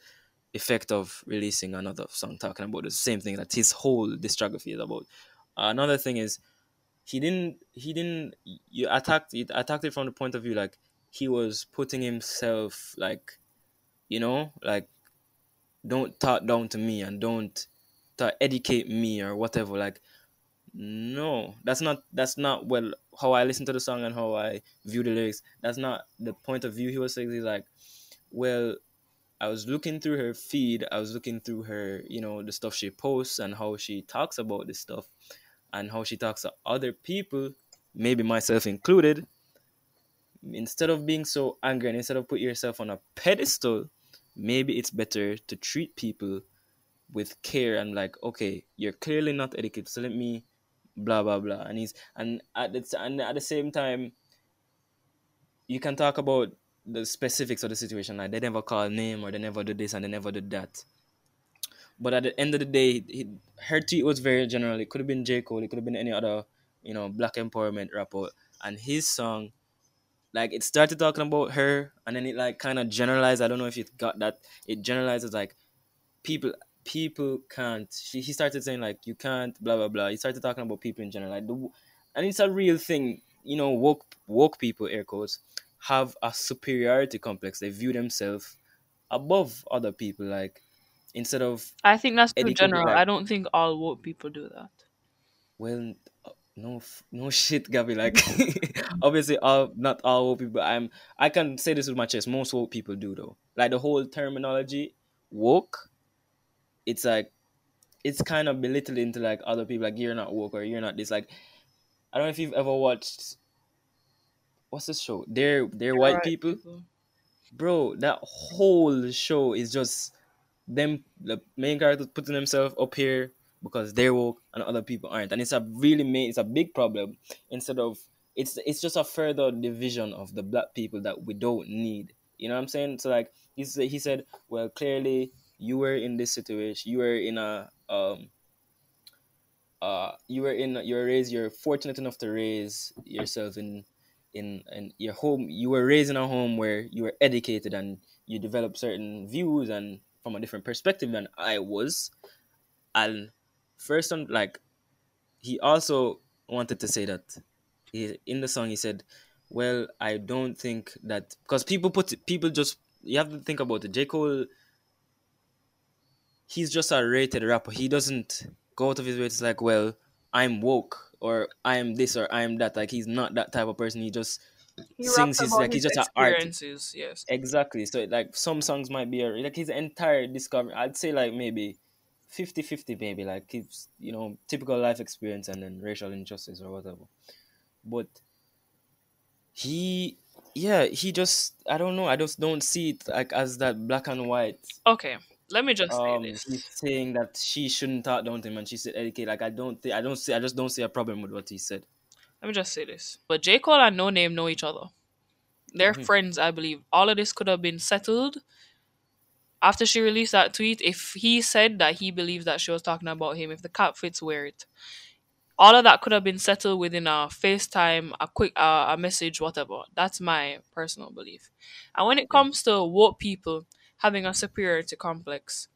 effect of releasing another song talking about the same thing that his whole discography is about. another thing is he didn't he didn't you attacked it attacked it from the point of view like he was putting himself like you know like don't talk down to me and don't educate me or whatever like no that's not that's not well how i listen to the song and how i view the lyrics that's not the point of view he was saying. He's like well i was looking through her feed i was looking through her you know the stuff she posts and how she talks about this stuff and how she talks to other people maybe myself included instead of being so angry and instead of put yourself on a pedestal maybe it's better to treat people with care and like okay you're clearly not educated so let me blah blah blah. And he's and at the, and at the same time you can talk about the specifics of the situation. Like they never call name or they never do this and they never did that. But at the end of the day he, her tweet was very general. It could have been j. Cole. It could have been any other you know black empowerment rapper. And his song like it started talking about her and then it like kind of generalized. I don't know if you got that. It generalizes like people people can't. She, he started saying like you can't blah blah blah. He started talking about people in general. Like the, and it's a real thing. You know woke woke people air quotes have a superiority complex. They view themselves above other people like instead of I think that's too general. like I don't think all woke people do that. well no no shit gabby like obviously all not all woke people. I'm i can say this with my chest. Most woke people do though. Like the whole terminology woke it's like it's kind of belittling to like other people like you're not woke or you're not this like i don't know if you've ever watched what's the show they're they're white Right, people bro, that whole show is just them the main characters putting themselves up here because they're woke and other people aren't, and it's a really main, it's a big problem. Instead of it's it's just a further division of the black people that we don't need. You know what I'm saying? So like he said, he said, well, clearly you were in this situation, you were in a um uh you were in you were raised you're fortunate enough to raise yourself in in in your home. You were raised in a home where you were educated and you developed certain views and from a different perspective than I was. And first on like he also wanted to say that he, in the song he said well I don't think that because people put people just you have to think about it. J. Cole he's just a rated rapper. He doesn't go out of his way to like, well, I'm woke or I'm this or I'm that. Like he's not that type of person. He just He sings his like he's just an art. experiences. Yes. Exactly. So like some songs might be a, like his entire discovery. I'd say like maybe 50-50 maybe like he's you know typical life experience and then racial injustice or whatever. But he yeah he just I don't know I just don't see it like as that black and white Okay. Let me just say um this. he's saying that she shouldn't talk down to him and she said educate like i don't think i don't see i just don't see a problem with what he said Let me just say this. But J. Cole and No Name know each other. They're Mhm. friends, I believe. All of this could have been settled after she released that tweet. If he said that he believed that she was talking about him, if the cap fits wear it, all of that could have been settled within a FaceTime, a quick uh, a message, whatever. That's my personal belief. And when it comes to woke people having a superiority complex,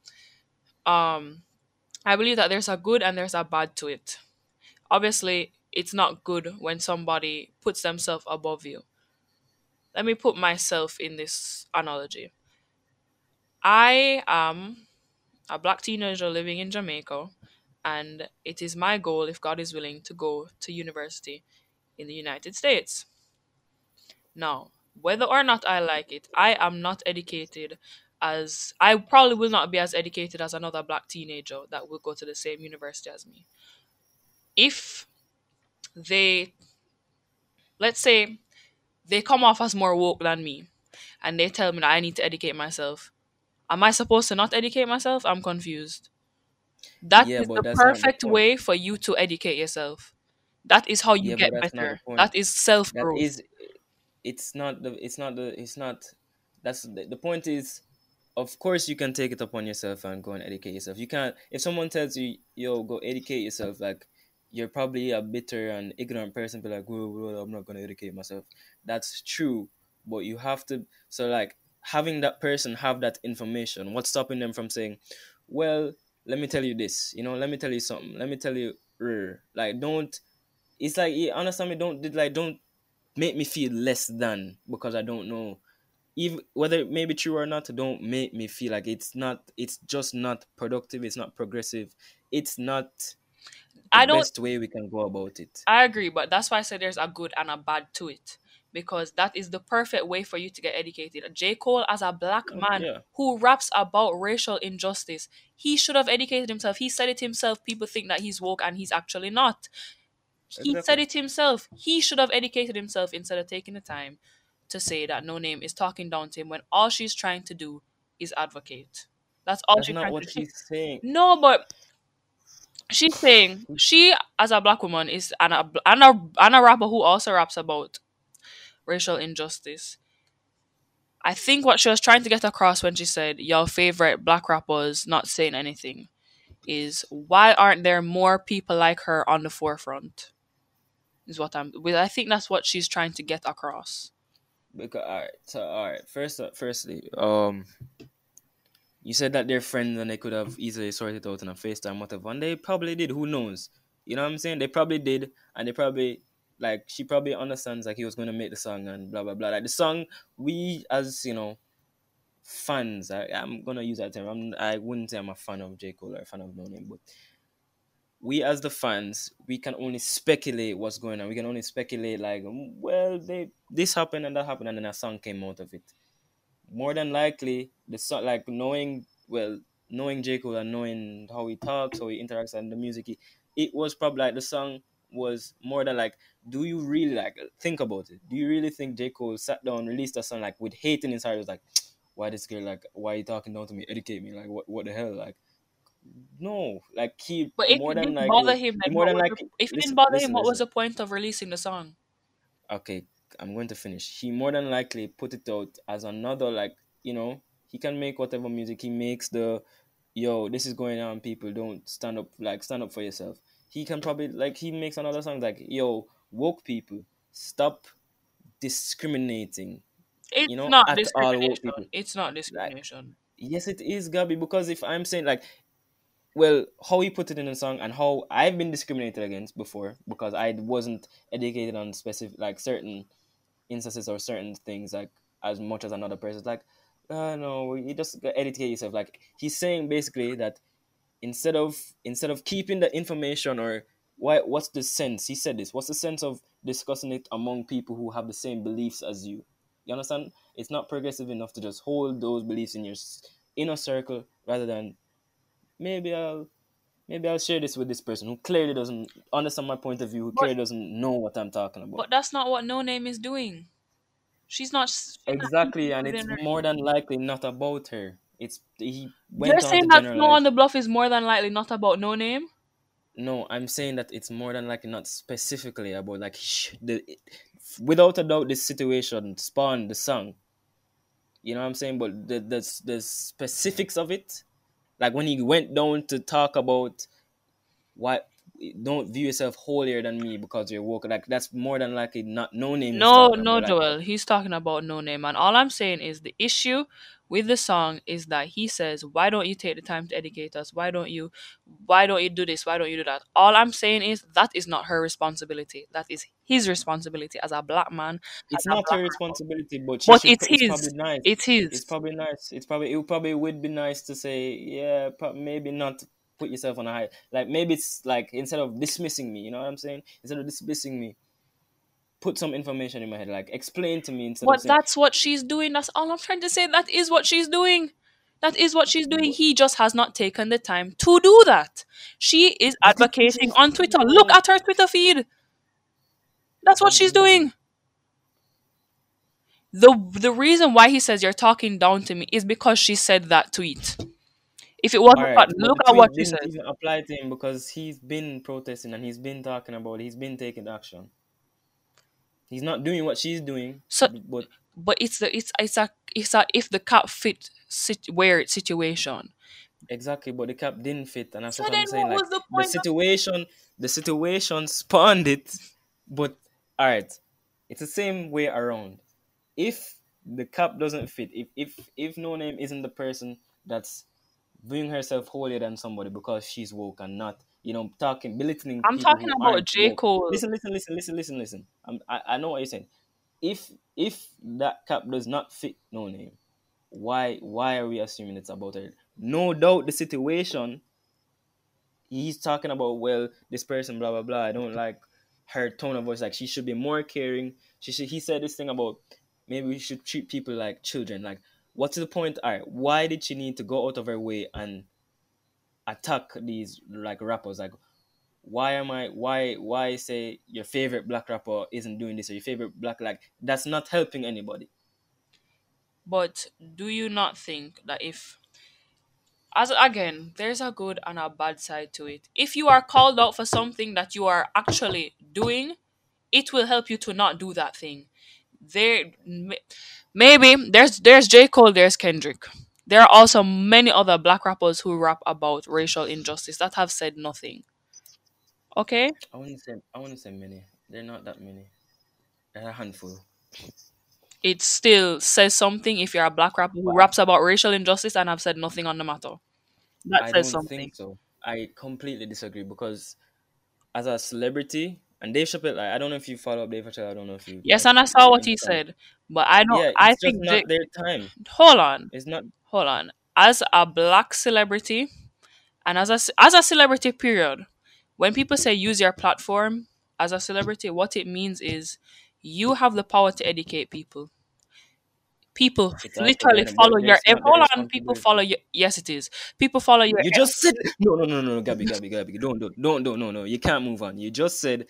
um, I believe that there's a good and there's a bad to it. Obviously, it's not good when somebody puts themselves above you. Let me put myself in this analogy. I am a black teenager living in Jamaica, and it is my goal, if God is willing, to go to university in the United States. Now, whether or not I like it, I am not educated as I probably will not be as educated as another black teenager that will go to the same university as me. If they, let's say, they come off as more woke than me, and they tell me that I need to educate myself, am I supposed to not educate myself? I'm confused. That is Yeah, but the that's not the perfect way for you to educate yourself. That is how you Yeah, get but that's not the better. That is self that growth. is it's not the it's not the it's not that's the, the point is of course you can take it upon yourself and go and educate yourself. You can't if someone tells you yo go educate yourself like you're probably a bitter and ignorant person be like whoa, whoa, i'm not going to educate myself. That's true but you have to so like having that person have that information what's stopping them from saying well let me tell you this you know let me tell you something let me tell you like don't it's like you understand me? Don't like don't make me feel less than because I don't know even whether it may be true or not don't make me feel like it's not it's just not productive it's not progressive it's not the I don't best way we can go about it I agree, but that's why I said there's a good and a bad to it. Because that is the perfect way for you to get educated. J. Cole, as a black oh, man yeah who raps about racial injustice, he should have educated himself. He said it himself. People think that he's woke and he's actually not. He said it himself. He should have educated himself instead of taking the time to say that No Name is talking down to him when all she's trying to do is advocate. That's all that's she's not what to do. she's saying No, but she's saying she, as a black woman, is and a and a, and a rapper who also raps about racial injustice. I think what she was trying to get across when she said your favorite black rappers not saying anything is why aren't there more people like her on the forefront? Is what I'm. I think that's what she's trying to get across. Because all right so all right first uh, firstly um you said that they're friends and they could have easily sorted it out on a FaceTime, whatever. And they probably did. Who knows? You know what I'm saying? They probably did. And they probably, like, she probably understands, like, he was going to make the song and blah, blah, blah. Like, the song, we, as, you know, fans, I, I'm to use that term. I'm, I wouldn't say I'm a fan of J. Cole or a fan of No Name, but we, as the fans, we can only speculate what's going on. We can only speculate, like, "Mm, well, they this happened and that happened, and then a song came out of it more than likely the song like knowing well knowing J. Cole and knowing how he talks, how he interacts and the music he, it was probably like the song was more than like, do you really like think about it? Do you really think J Cole sat down, released a song like with hate in his heart? it Was like, why this girl like, why are you talking down to me? Educate me, like what what the hell, like. No, like he But if more it than didn't like bother him, then more than like the, if it didn't bother listen, him, what was the point of releasing the song? okay, I'm going to finish. He more than likely put it out as another like, you know, he can make whatever music he makes the yo, this is going on, people don't stand up like stand up for yourself. He can probably like he makes another song like, yo, woke people, stop discriminating. It's You know, not at all woke discrimination. It's not discrimination. Yes, it is, Gabby, because if I'm saying like well, how he put it in the song and how I've been discriminated against before because I wasn't educated on specific like certain instances or certain things like as much as another person. Like, uh, no, you just educate yourself. Like he's saying basically that instead of instead of keeping the information or why what's the sense? He said this. What's the sense of discussing it among people who have the same beliefs as you? You understand? It's not progressive enough to just hold those beliefs in your inner circle rather than maybe I'll maybe I'll share this with this person who clearly doesn't understand my point of view, who But- clearly doesn't know what I'm talking about. But that's not what No Name is doing. She's not. she's not Exactly, and it's her- more than likely not about her. It's he went You're saying that. Snow on the Bluff is more than likely not about No Name. No, I'm saying that it's more than likely not specifically about like sh- the without a doubt this situation spawned the song. You know what I'm saying? But the the the specifics of it, like when he went down to talk about what don't view yourself holier than me because you're woke. Like that's more than likely not no name. No, no, about, like, Joel. He's talking about No Name, and all I'm saying is the issue with the song is that he says, "Why don't you take the time to educate us? Why don't you? Why don't you do this? Why don't you do that?" All I'm saying is that is not her responsibility. That is his responsibility as a black man. It's not her man. responsibility, but she But it's it's his. probably nice. It's. It's probably nice. It's probably it probably would be nice to say, yeah, but maybe not put yourself on a high. Like maybe it's like instead of dismissing me, you know what I'm saying? Instead of dismissing me, put some information in my head. Like explain to me instead But of saying, that's what she's doing. That's all I'm trying to say. That is what she's doing. That is what she's doing. He just has not taken the time to do that. She is advocating on Twitter. Look at her Twitter feed. That's what she's doing. The the reason why he says you're talking down to me is because she said that tweet. If it wasn't, right, look at what she didn't apply to him because he's been protesting and he's been talking about it. He's been taking action. He's not doing what she's doing. So- but But it's the it's it's a it's a if the cap fit sit, wear it situation. Exactly, but the cap didn't fit, and that's So what then I'm saying. what Like was the the, point of- situation, the situation spawned it, but all right, it's the same way around. If the cap doesn't fit, if if if no name isn't the person that's viewing herself holier than somebody because she's woke and not, you know, talking belittling. I'm talking about J. Cole. Listen, listen, listen, listen, listen, listen. I'm, I I know what you're saying. If if that cap does not fit no name, why why are we assuming it's about her? No doubt the situation. He's talking about well, this person, blah blah blah. I don't like her tone of voice. Like she should be more caring. She should. He said this thing about maybe we should treat people like children. Like what's the point? All right, why did she need to go out of her way and attack these like rappers? Like why am I why why say your favorite black rapper isn't doing this or your favorite black like that's not helping anybody. But do you not think that if as again, there's a good and a bad side to it. If you are called out for something that you are actually doing, it will help you to not do that thing. There maybe there's there's J. Cole, there's Kendrick. There are also many other black rappers who rap about racial injustice that have said nothing. Okay? I wouldn't say I wouldn't say many. They're not that many. They're a handful. It still says something if you're a black rapper who raps about racial injustice and have said nothing on the matter. That I says don't something. think so. I completely disagree because as a celebrity and Dave Chappelle, like, I don't know if you follow up Dave Chappelle. I don't know if you. Yes, like, and I saw what he said, but I don't. Yeah, it's I just think. not their time. hold on, It's not. Hold on. As a black celebrity, and as a as a celebrity, period. When people say use your platform as a celebrity, what it means is you have the power to educate people. People literally follow your. not Hold on, people follow your. Yes, it is. People follow your. You just said no, no, no, no, Gabby, Gabby, Gabby. Don't, don't, don't, don't, no, no. You can't move on. You just said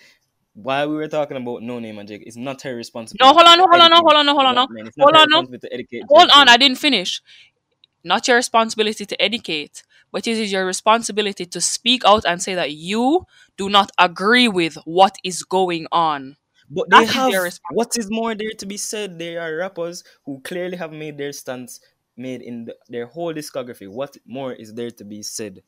while we were talking about no name and Jake, it's not her responsibility. No, hold on, hold on, no, hold on, no, hold on, no. black men. It's Hold on, no. responsibility to educate. Hold on, I didn't finish. Not your responsibility to educate, but it is your responsibility to speak out and say that you do not agree with what is going on. But they is have what is more there to be said. There are rappers who clearly have made their stance made in the, their whole discography. What more is there to be said?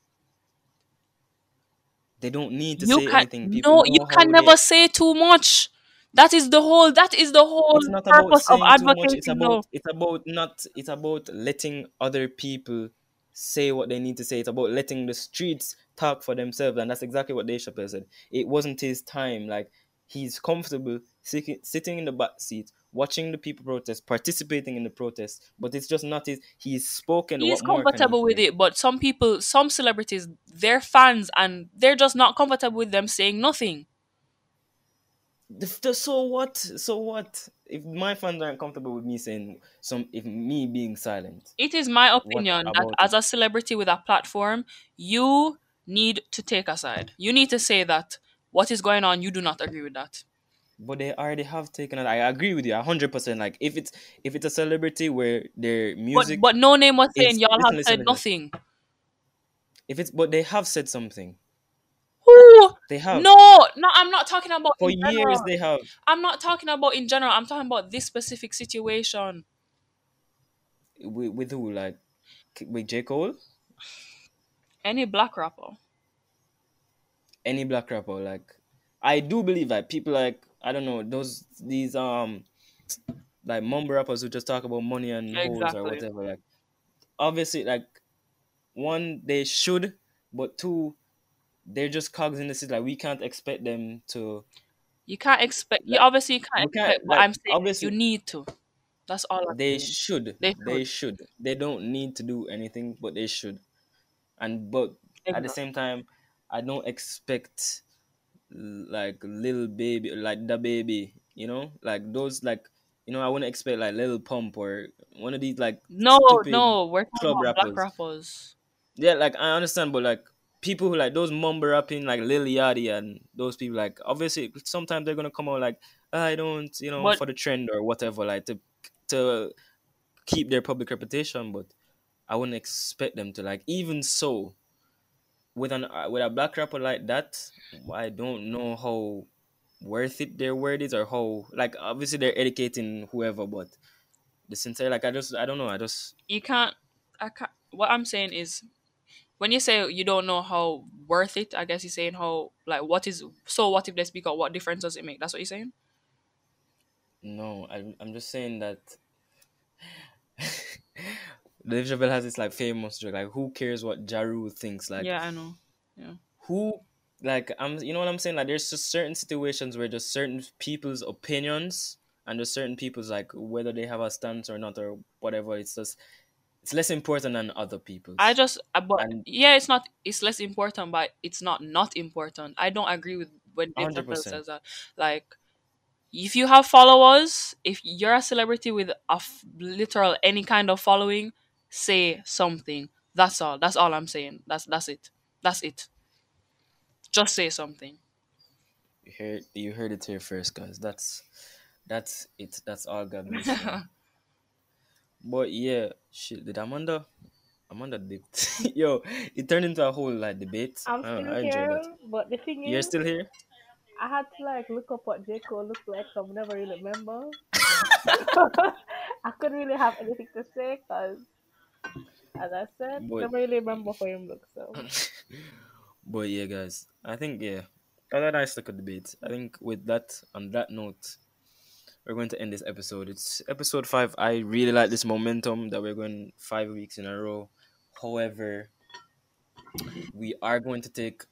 They don't need to You say can anything. People no, you can they- never say too much. That is the whole. That is the whole purpose of much. It's about it's about not it's about letting other people say what they need to say. It's about letting the streets talk for themselves, and that's exactly what Dave Chappelle said. It wasn't his time. Like he's comfortable sitting sitting in the back seat, watching the people protest, participating in the protest, but it's just not his. He's spoken. He's what more can he comfortable with it, but some people, some celebrities, they're fans and they're just not comfortable with them saying nothing. The- the- so what? So what? If my fans aren't comfortable with me saying some, if me being silent, It is my opinion that as a celebrity with a platform, you need to take a side. You need to say that what is going on, you do not agree with that. but they already have taken it. I agree with you hundred percent. Like if it's if it's a celebrity where their But music, but no name was saying y'all have said nothing. if it's but they have said something. Who? They have No, no, I'm not talking about for years. general. They have I'm not talking about in general. I'm talking about this specific situation. with, with who like with J Cole, Any black rapper. any black rapper. Like I do believe that people like I don't know those these um like mumble rappers who just talk about money and hoes Exactly. or whatever. Like obviously, like one they should, but two they're just cogs in the system. Like we can't expect them to. You can't expect. You obviously you can't can't- expect. But like, I'm saying obviously- you need to. That's all. I'm They saying. should. They They should. They don't need to do anything, but they should. And but at the same time, I don't expect like little baby, like the baby, you know, like those like you know, I wouldn't expect like Lil Pump or one of these like No, no, we're talking about black rappers. rappers. Yeah, like I understand, but like people who like those mumble rapping like Lil Yachty and those people like obviously sometimes they're gonna come out like I don't you know But- for the trend or whatever like to to keep their public reputation, but I wouldn't expect them to like even so with an uh, with a black rapper like that. I don't know how worth it their word is or how like obviously they're educating whoever, but the sincere like I just I don't know I just You can't. I can't. What I'm saying is, when you say you don't know how worth it, I guess you're saying how like what is so what if they speak out? What difference does it make? That's what you're saying. No, I, I'm just saying that Dave Chappelle has this like famous joke, like who cares what Ja Rule thinks? Like yeah, I know. Yeah who like I'm you know what I'm saying? Like there's just certain situations where just certain people's opinions and just certain people's like whether they have a stance or not or whatever, it's just it's less important than other people. I just, uh, but And- yeah, it's not. It's less important, but it's not not important. I don't agree with when 100%. says that. Like, if you have followers, if you're a celebrity with a f- literal any kind of following, say something. That's all. That's all I'm saying. That's that's it. That's it. Just say something. you heard you heard it here first, guys. That's that's it. That's all God needs. to know. But yeah, shit, did Amanda Amanda did yo, it turned into a whole like debate. I'm I, don't still know, I enjoyed here, that. but the thing You're is, still here? I had to like look up what J Cole looked like. So I never really remember. I couldn't really have anything to say because, as I said, But- never really remember how him look. So but yeah, guys, I think yeah, that a nice little debate. I think with that on that note, we're going to end this episode. It's episode five. I really like this momentum that we're going five weeks in a row. However, we are going to take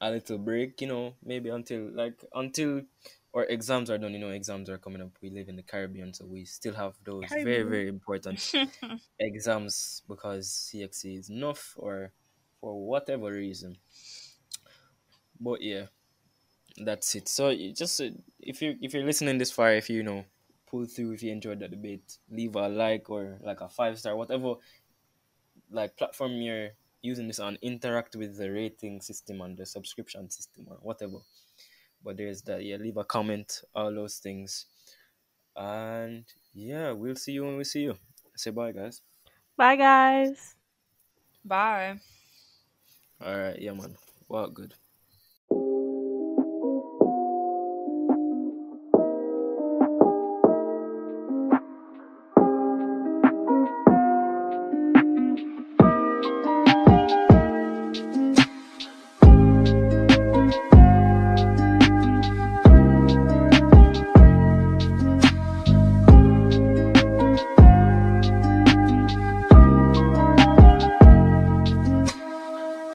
a little break. You know, maybe until like until our exams are done. You know, exams are coming up. We live in the Caribbean, so we still have those very very important exams because CXC is enough or for whatever reason. But yeah, that's it. So you just uh, if you if you're listening this far, if you, you know pull through, if you enjoyed the debate, leave a like or like a five star, whatever like platform you're using this on. Interact with the rating system and the subscription system or whatever. But there's that. Yeah, leave a comment, all those things. And yeah, we'll see you when we see you. Say bye, guys. Bye, guys. Bye. All right, yeah, man. Well, good.